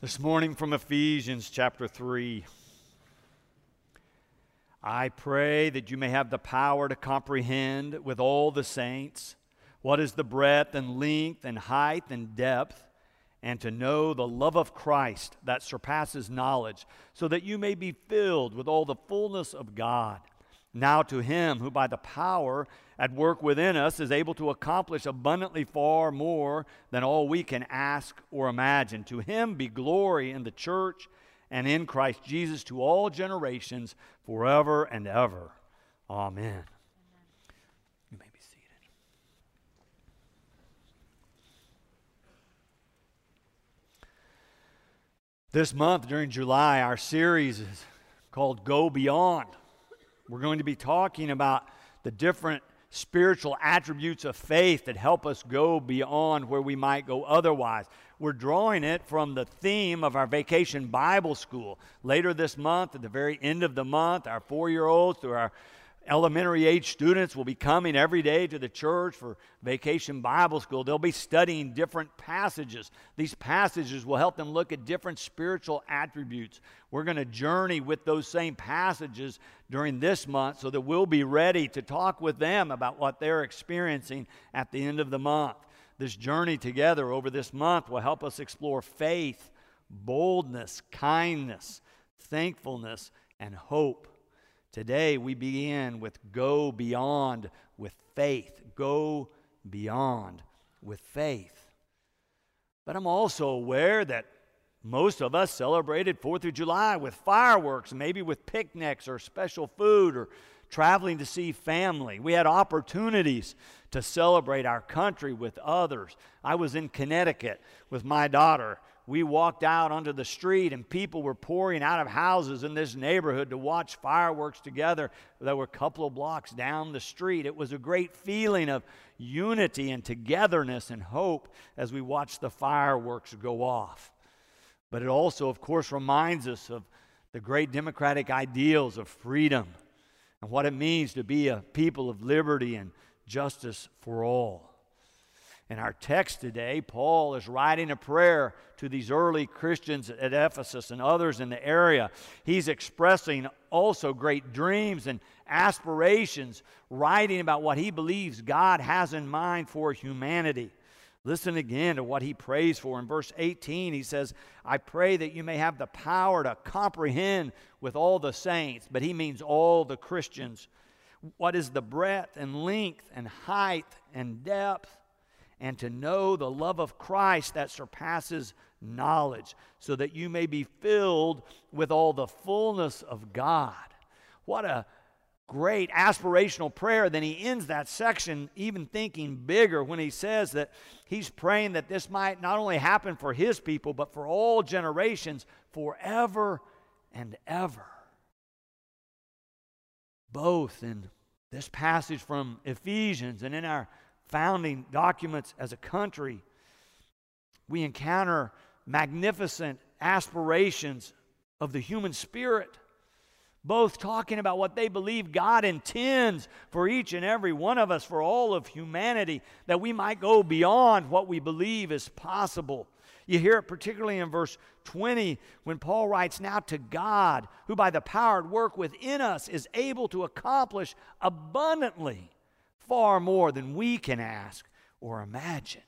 This morning from Ephesians chapter 3. I pray that you may have the power to comprehend with all the saints what is the breadth and length and height and depth, and to know the love of Christ that surpasses knowledge, so that you may be filled with all the fullness of God. Now to him who by the power at work within us is able to accomplish abundantly far more than all we can ask or imagine. To him be glory in the church and in Christ Jesus to all generations forever and ever. Amen. You may be seated. This month during July, our series is called Go Beyond. We're going to be talking about the different spiritual attributes of faith that help us go beyond where we might go otherwise. We're drawing it from the theme of our vacation Bible school. Later this month, at the very end of the month, our four year olds through our elementary age students will be coming every day to the church for vacation Bible school. They'll be studying different passages. These passages will help them look at different spiritual attributes. We're going to journey with those same passages during this month so that we'll be ready to talk with them about what they're experiencing at the end of the month. This journey together over this month will help us explore faith, boldness, kindness, thankfulness, and hope. Today we begin with go beyond with faith. Go beyond with faith. But I'm also aware that most of us celebrated 4th of July with fireworks, maybe with picnics or special food or traveling to see family. We had opportunities to celebrate our country with others. I was in Connecticut with my daughter we walked out onto the street and people were pouring out of houses in this neighborhood to watch fireworks together that were a couple of blocks down the street. It was a great feeling of unity and togetherness and hope as we watched the fireworks go off. But it also, of course, reminds us of the great democratic ideals of freedom and what it means to be a people of liberty and justice for all. In our text today, Paul is writing a prayer to these early Christians at Ephesus and others in the area. He's expressing also great dreams and aspirations, writing about what he believes God has in mind for humanity. Listen again to what he prays for. In verse 18, he says, I pray that you may have the power to comprehend with all the saints, but he means all the Christians, what is the breadth and length and height and depth and to know the love of Christ that surpasses knowledge, so that you may be filled with all the fullness of God. What a great aspirational prayer. Then he ends that section even thinking bigger when he says that he's praying that this might not only happen for his people, but for all generations forever and ever. Both in this passage from Ephesians and in our founding documents as a country, we encounter magnificent aspirations of the human spirit, both talking about what they believe God intends for each and every one of us, for all of humanity, that we might go beyond what we believe is possible. You hear it particularly in verse 20 when Paul writes, Now to God, who by the power at work within us is able to accomplish abundantly far more than we can ask or imagine.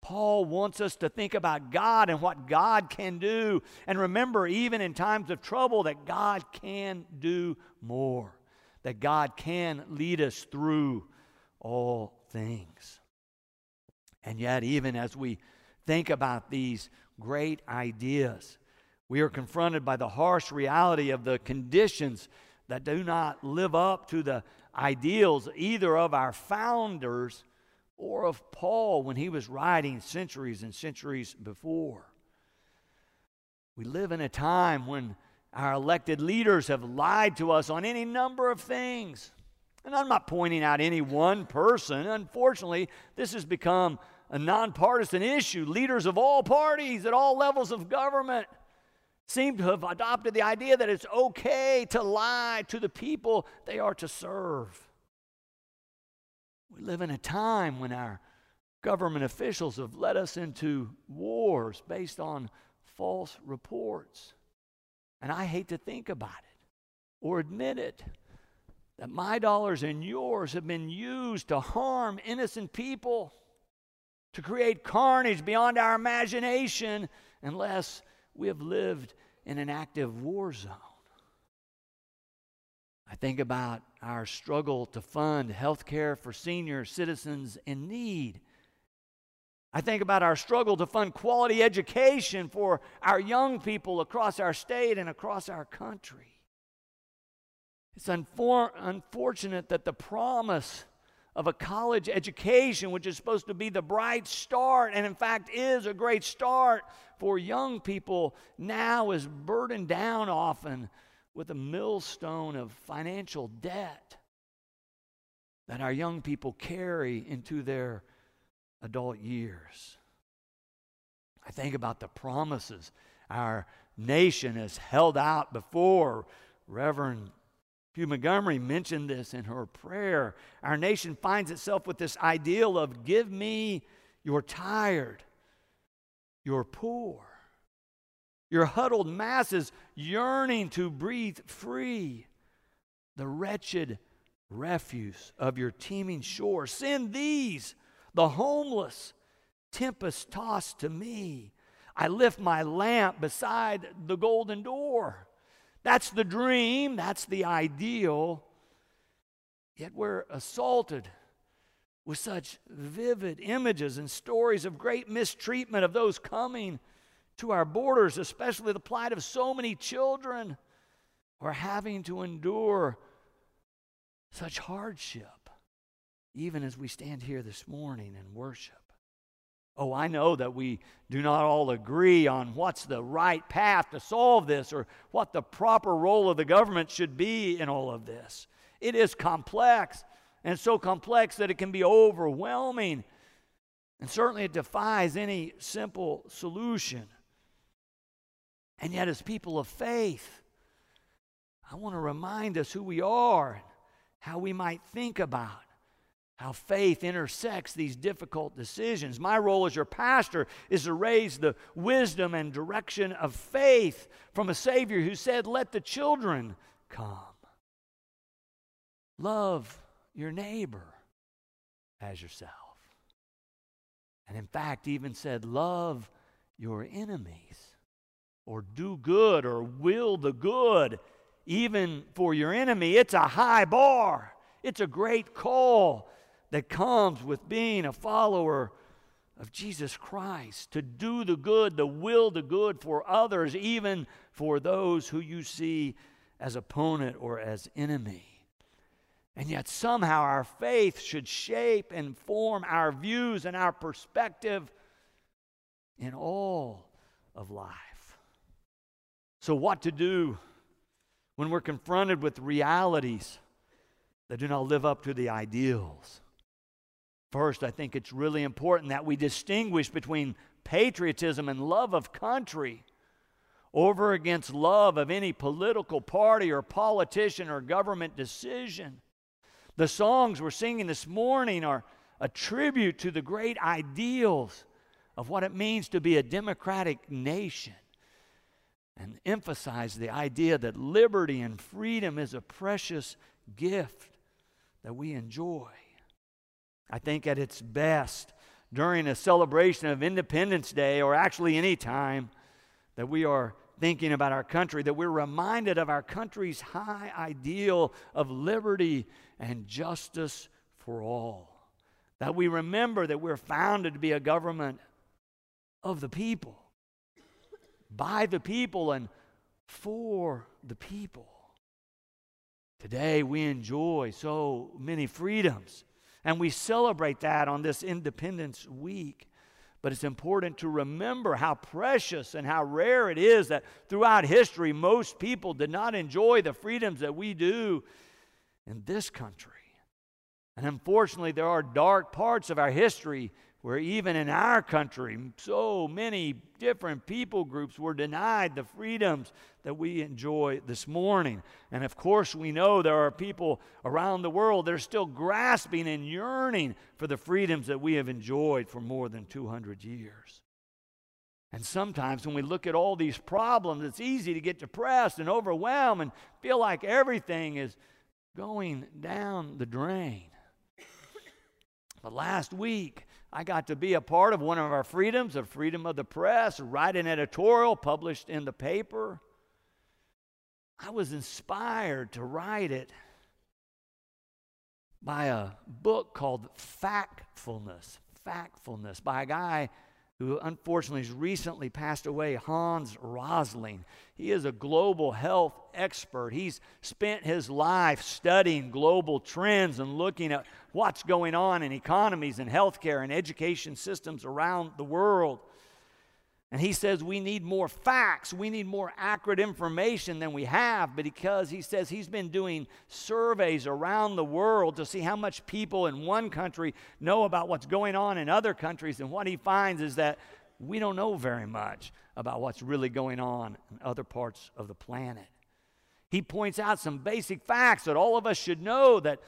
Paul wants us to think about God and what God can do. And remember, even in times of trouble, that God can do more, that God can lead us through all things. And yet, even as we think about these great ideas, we are confronted by the harsh reality of the conditions that do not live up to the ideals either of our founders or of Paul when he was writing centuries and centuries before. We live in a time when our elected leaders have lied to us on any number of things. And I'm not pointing out any one person. Unfortunately, this has become a nonpartisan issue. Leaders of all parties at all levels of government seem to have adopted the idea that it's okay to lie to the people they are to serve. We live in a time when our government officials have led us into wars based on false reports. And I hate to think about it or admit it that my dollars and yours have been used to harm innocent people, to create carnage beyond our imagination, unless we have lived in an active war zone. I think about our struggle to fund health care for senior citizens in need. I think about our struggle to fund quality education for our young people across our state and across our country. It's unfor- unfortunate that the promise of a college education, which is supposed to be the bright start, and in fact is a great start for young people, now is burdened down often with a millstone of financial debt that our young people carry into their adult years. I think about the promises our nation has held out before. Reverend Hugh Montgomery mentioned this in her prayer. Our nation finds itself with this ideal of give me your tired, your poor, your huddled masses yearning to breathe free, the wretched refuse of your teeming shore. Send these, the homeless, tempest tossed to me. I lift my lamp beside the golden door. That's the dream, that's the ideal. Yet we're assaulted with such vivid images and stories of great mistreatment of those coming to our borders, especially the plight of so many children who are having to endure such hardship, even as we stand here this morning and worship. Oh, I know that we do not all agree on what's the right path to solve this or what the proper role of the government should be in all of this. It is complex, and so complex that it can be overwhelming. And certainly it defies any simple solution. And yet, as people of faith, I want to remind us who we are how we might think about how faith intersects these difficult decisions. My role as your pastor is to raise the wisdom and direction of faith from a Savior who said, Let the children come. Love your neighbor as yourself. And in fact, even said, Love your enemies or do good or will the good, even for your enemy. It's a high bar, it's a great call that comes with being a follower of Jesus Christ to do the good, the will the good for others, even for those who you see as opponent or as enemy. And yet, somehow, our faith should shape and form our views and our perspective in all of life. So, what to do when we're confronted with realities that do not live up to the ideals? First, I think it's really important that we distinguish between patriotism and love of country over against love of any political party or politician or government decision. The songs we're singing this morning are a tribute to the great ideals of what it means to be a democratic nation and emphasize the idea that liberty and freedom is a precious gift that we enjoy. I think at its best, during a celebration of Independence Day, or actually any time that we are thinking about our country, that we're reminded of our country's high ideal of liberty and justice for all. That we remember that we're founded to be a government of the people by the people and for the people. Today we enjoy so many freedoms, and we celebrate that on this Independence Week. But it's important to remember how precious and how rare it is that throughout history, most people did not enjoy the freedoms that we do in this country. And unfortunately, there are dark parts of our history where even in our country, so many different people groups were denied the freedoms that we enjoy this morning. And of course, we know there are people around the world that are still grasping and yearning for the freedoms that we have enjoyed for more than 200 years. And sometimes when we look at all these problems, it's easy to get depressed and overwhelmed and feel like everything is going down the drain. But last week, I got to be a part of one of our freedoms, the freedom of the press, write an editorial published in the paper. I was inspired to write it by a book called Factfulness. Factfulness by a guy who unfortunately has recently passed away, Hans Rosling. He is a global health expert. He's spent his life studying global trends and looking at what's going on in economies and healthcare and education systems around the world. And he says we need more facts, we need more accurate information than we have, because he says he's been doing surveys around the world to see how much people in one country know about what's going on in other countries, and what he finds is that we don't know very much about what's really going on in other parts of the planet. He points out some basic facts that all of us should know that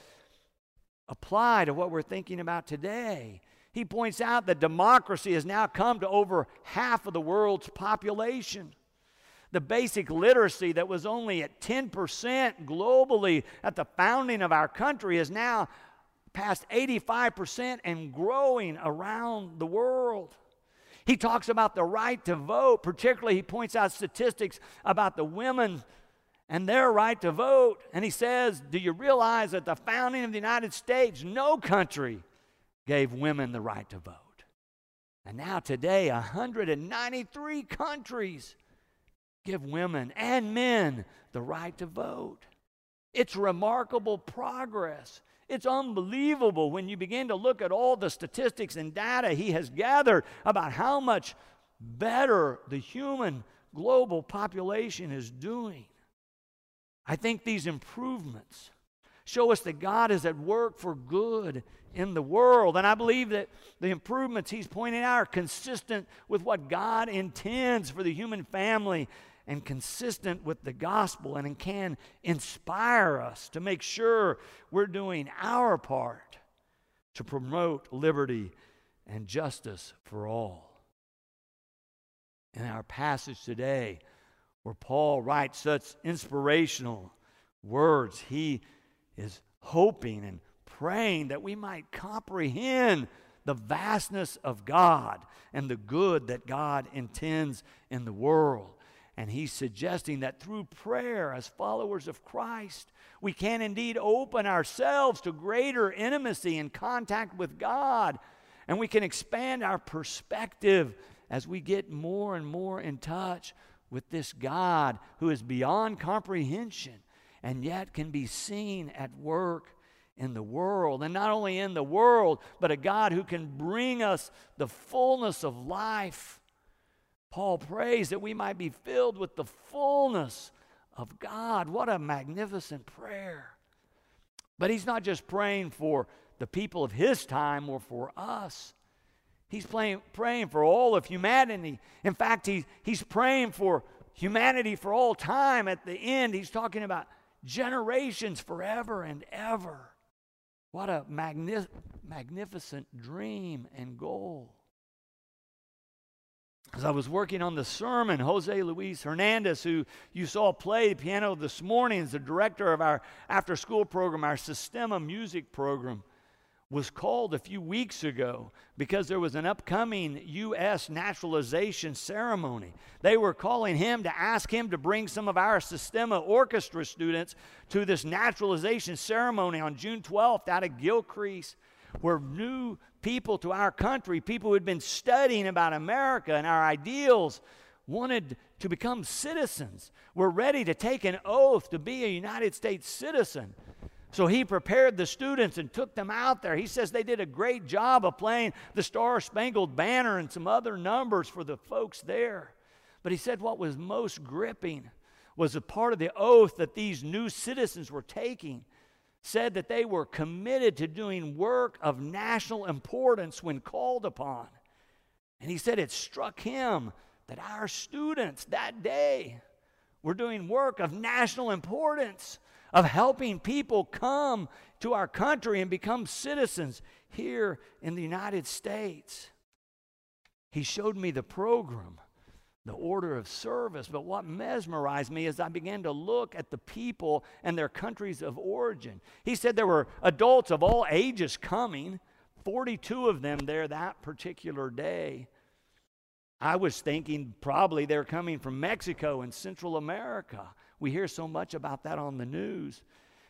apply to what we're thinking about today. He points out that democracy has now come to over half of the world's population. The basic literacy that was only at 10% globally at the founding of our country is now past 85% and growing around the world. He talks about the right to vote, particularly, he points out statistics about the women and their right to vote. And he says, Do you realize that the founding of the United States, no country gave women the right to vote. And now, today, 193 countries give women and men the right to vote. It's remarkable progress. It's unbelievable when you begin to look at all the statistics and data he has gathered about how much better the human global population is doing. I think these improvements show us that God is at work for good in the world. And I believe that the improvements he's pointing out are consistent with what God intends for the human family and consistent with the gospel and can inspire us to make sure we're doing our part to promote liberty and justice for all. In our passage today, where Paul writes such inspirational words, he is hoping and praying that we might comprehend the vastness of God and the good that God intends in the world. And he's suggesting that through prayer, as followers of Christ, we can indeed open ourselves to greater intimacy and contact with God. And we can expand our perspective as we get more and more in touch with this God who is beyond comprehension and yet can be seen at work in the world. And not only in the world, but a God who can bring us the fullness of life. Paul prays that we might be filled with the fullness of God. What a magnificent prayer. But he's not just praying for the people of his time or for us. He's praying, praying for all of humanity. In fact, he, he's praying for humanity for all time. At the end, he's talking about generations forever and ever. What a magni- magnificent dream and goal. As I was working on the sermon, Jose Luis Hernandez, who you saw play piano this morning, is the director of our after school program, our Sistema music program was called a few weeks ago because there was an upcoming U.S. naturalization ceremony. They were calling him to ask him to bring some of our Sistema orchestra students to this naturalization ceremony on June 12th out of Gilcrease, where new people to our country, people who had been studying about America and our ideals, wanted to become citizens, were ready to take an oath to be a United States citizen. So he prepared the students and took them out there. He says they did a great job of playing the Star Spangled Banner and some other numbers for the folks there. But he said what was most gripping was a part of the oath that these new citizens were taking said that they were committed to doing work of national importance when called upon. And he said it struck him that our students that day were doing work of national importance of helping people come to our country and become citizens here in the United States. He showed me the program the order of service. But what mesmerized me is I began to look at the people and their countries of origin. He said there were adults of all ages coming, 42 of them there that particular day. I was thinking probably they're coming from Mexico and Central America. We hear so much about that on the news.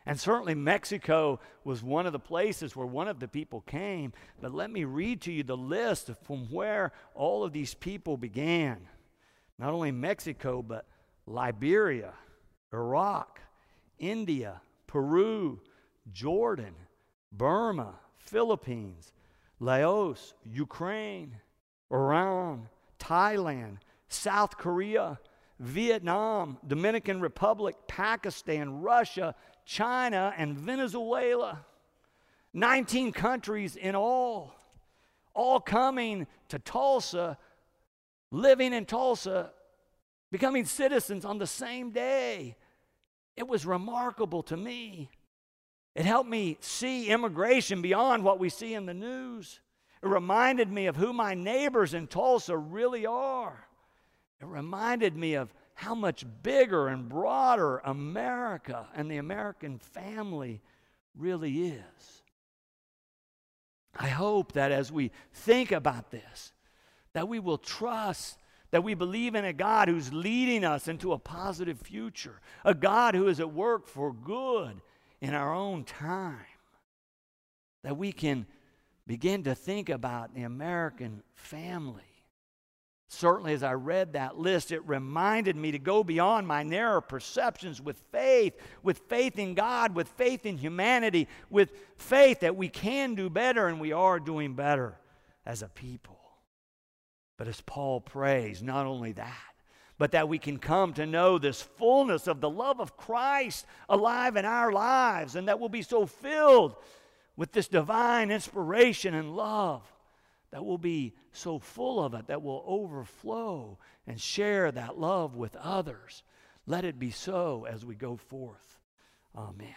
And certainly Mexico was one of the places where one of the people came. But let me read to you the list from where all of these people began. Not only Mexico, but Liberia, Iraq, India, Peru, Jordan, Burma, Philippines, Laos, Ukraine, Iran, Thailand, South Korea, Vietnam, Dominican Republic, Pakistan, Russia, China, and Venezuela. 19 countries in all, all coming to Tulsa, living in Tulsa, becoming citizens on the same day. It was remarkable to me. It helped me see immigration beyond what we see in the news. It reminded me of who my neighbors in Tulsa really are. It reminded me of how much bigger and broader America and the American family really is. I hope that as we think about this, that we will trust that we believe in a God who's leading us into a positive future, a God who is at work for good in our own time, that we can begin to think about the American family Certainly, as I read that list, it reminded me to go beyond my narrow perceptions with faith, with faith in God, with faith in humanity, with faith that we can do better and we are doing better as a people. But as Paul prays, not only that, but that we can come to know this fullness of the love of Christ alive in our lives, and that we'll be so filled with this divine inspiration and love that will be so full of it that will overflow and share that love with others. Let it be so as we go forth. Amen.